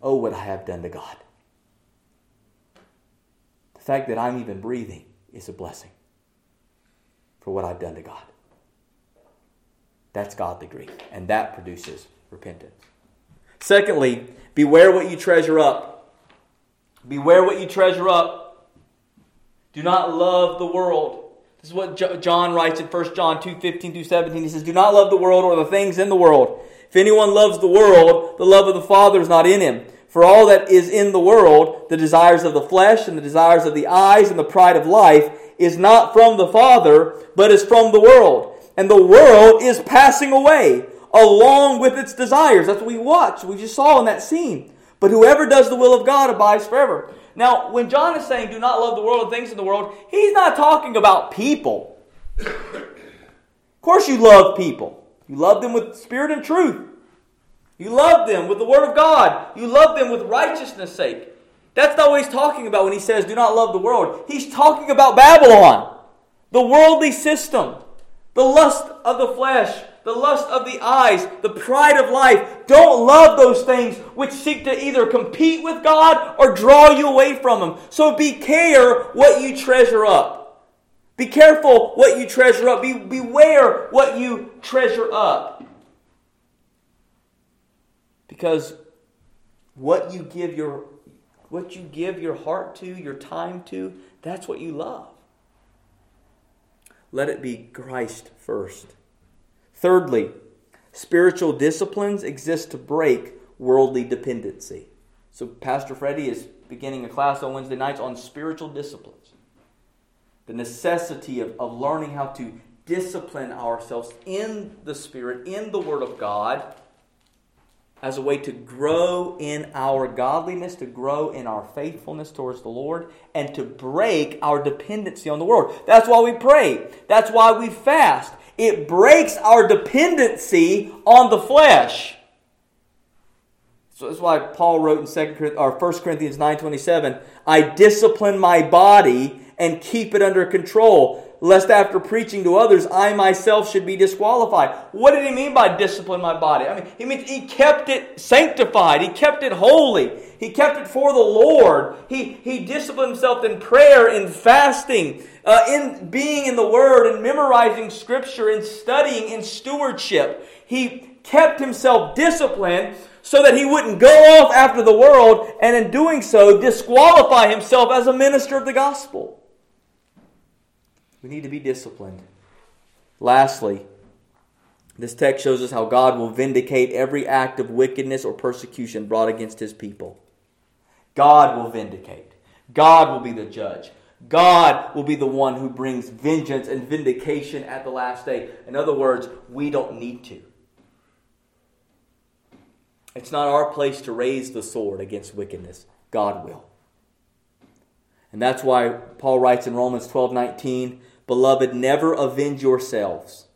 Oh, what I have done to God. The fact that I'm even breathing is a blessing for what I've done to God. That's godly grief, and that produces repentance. Secondly, beware what you treasure up. Beware what you treasure up. Do not love the world. This is what John writes in 1 John 2 15 through 17. He says, Do not love the world or the things in the world. If anyone loves the world, the love of the Father is not in him. For all that is in the world, the desires of the flesh and the desires of the eyes and the pride of life, is not from the Father, but is from the world. And the world is passing away along with its desires. That's what we watched. We just saw in that scene. But whoever does the will of God abides forever. Now, when John is saying, do not love the world and things in the world, he's not talking about people. of course, you love people. You love them with spirit and truth. You love them with the Word of God. You love them with righteousness' sake. That's not what he's talking about when he says, do not love the world. He's talking about Babylon, the worldly system, the lust of the flesh, the lust of the eyes, the pride of life. Don't love those things which seek to either compete with God or draw you away from Him. So be care what you treasure up. Be careful what you treasure up. Be, beware what you treasure up. Because what you give your what you give your heart to, your time to, that's what you love. Let it be Christ first. Thirdly, spiritual disciplines exist to break worldly dependency. So, Pastor Freddie is beginning a class on Wednesday nights on spiritual disciplines. The necessity of, of learning how to discipline ourselves in the Spirit, in the Word of God, as a way to grow in our godliness, to grow in our faithfulness towards the Lord, and to break our dependency on the world. That's why we pray. That's why we fast. It breaks our dependency on the flesh. So that's why Paul wrote in 2 or 1 Corinthians 9:27, I discipline my body and keep it under control lest after preaching to others, I myself should be disqualified. What did he mean by discipline my body? I mean, he means he kept it sanctified, he kept it holy, he kept it for the Lord. He, he disciplined himself in prayer, in fasting, uh, in being in the Word, and memorizing Scripture, in studying, in stewardship. He kept himself disciplined so that he wouldn't go off after the world and in doing so disqualify himself as a minister of the gospel. We need to be disciplined. Lastly, this text shows us how God will vindicate every act of wickedness or persecution brought against his people. God will vindicate. God will be the judge. God will be the one who brings vengeance and vindication at the last day. In other words, we don't need to. It's not our place to raise the sword against wickedness. God will. And that's why Paul writes in Romans 12 19, Beloved, never avenge yourselves,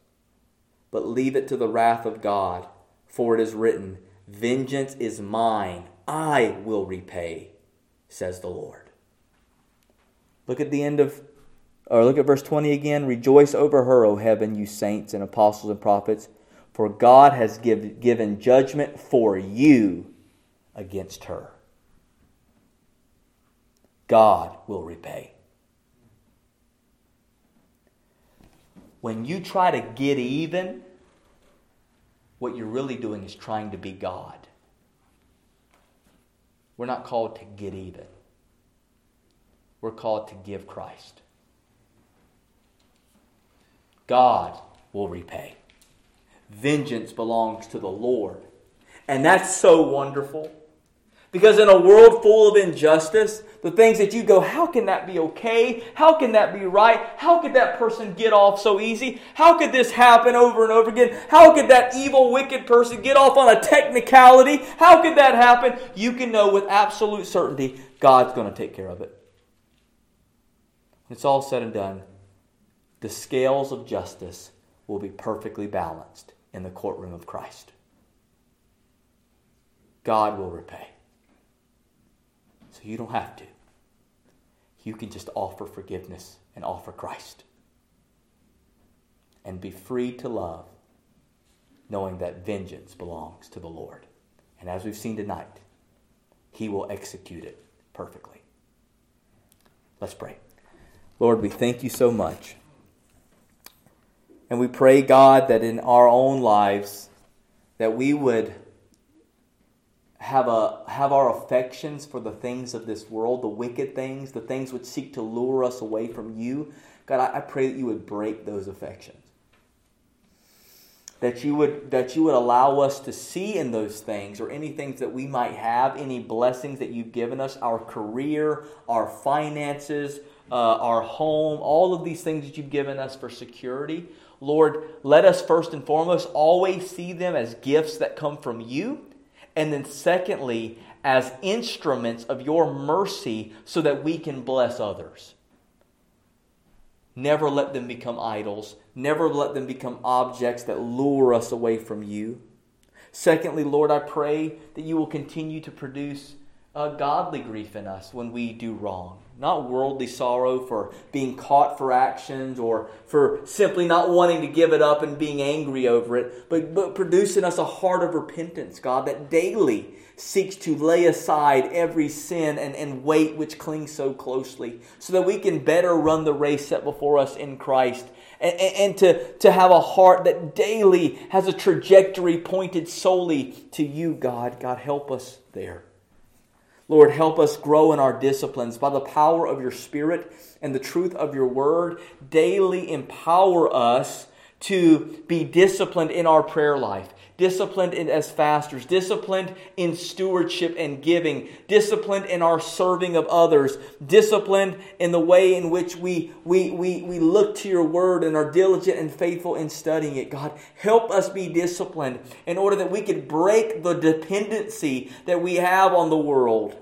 but leave it to the wrath of God. For it is written, Vengeance is mine, I will repay, says the Lord. Look at the end of, or look at verse 20 again. Rejoice over her, O heaven, you saints and apostles and prophets, for God has give, given judgment for you against her. God will repay. When you try to get even, what you're really doing is trying to be God. We're not called to get even, we're called to give Christ. God will repay. Vengeance belongs to the Lord. And that's so wonderful. Because in a world full of injustice, the things that you go, how can that be okay? How can that be right? How could that person get off so easy? How could this happen over and over again? How could that evil, wicked person get off on a technicality? How could that happen? You can know with absolute certainty God's going to take care of it. It's all said and done. The scales of justice will be perfectly balanced in the courtroom of Christ. God will repay. So you don't have to. You can just offer forgiveness and offer Christ. And be free to love, knowing that vengeance belongs to the Lord. And as we've seen tonight, He will execute it perfectly. Let's pray. Lord, we thank you so much. And we pray, God, that in our own lives, that we would have a have our affections for the things of this world, the wicked things, the things which seek to lure us away from you. God, I, I pray that you would break those affections. That you would that you would allow us to see in those things or any things that we might have, any blessings that you've given us, our career, our finances, uh, our home, all of these things that you've given us for security. Lord, let us first and foremost always see them as gifts that come from you and then, secondly, as instruments of your mercy so that we can bless others. Never let them become idols. Never let them become objects that lure us away from you. Secondly, Lord, I pray that you will continue to produce a godly grief in us when we do wrong. Not worldly sorrow for being caught for actions or for simply not wanting to give it up and being angry over it, but, but producing us a heart of repentance, God, that daily seeks to lay aside every sin and, and weight which clings so closely so that we can better run the race set before us in Christ and, and, and, to, to have a heart that daily has a trajectory pointed solely to you, God. God, help us there. Lord, help us grow in our disciplines by the power of your Spirit and the truth of your word. Daily empower us to be disciplined in our prayer life, disciplined in, as fasters, disciplined in stewardship and giving, disciplined in our serving of others, disciplined in the way in which we, we, we, we look to your word and are diligent and faithful in studying it. God, help us be disciplined in order that we could break the dependency that we have on the world.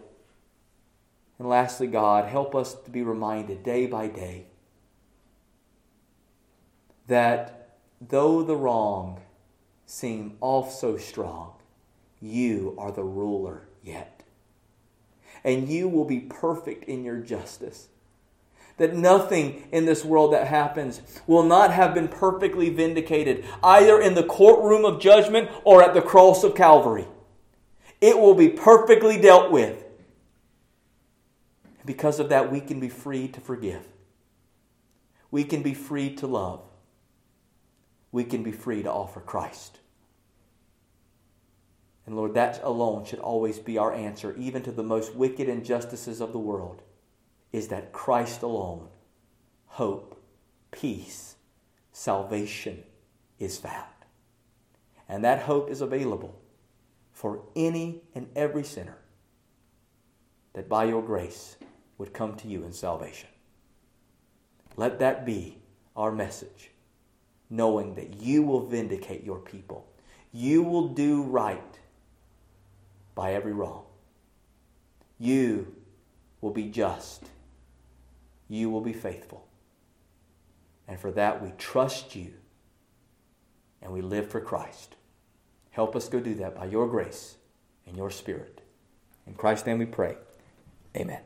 And lastly, God, help us to be reminded day by day that though the wrong seem off so strong, you are the ruler yet. And you will be perfect in your justice. That nothing in this world that happens will not have been perfectly vindicated, either in the courtroom of judgment or at the cross of Calvary. It will be perfectly dealt with. Because of that, we can be free to forgive. We can be free to love we can be free to offer Christ. And Lord, that alone should always be our answer, even to the most wicked injustices of the world, is that Christ alone, hope, peace, salvation is found. And that hope is available for any and every sinner that by your grace would come to you in salvation. Let that be our message knowing that you will vindicate your people. You will do right by every wrong. You will be just. You will be faithful. And for that, we trust you and we live for Christ. Help us go do that by your grace and your spirit. In Christ's name we pray. Amen.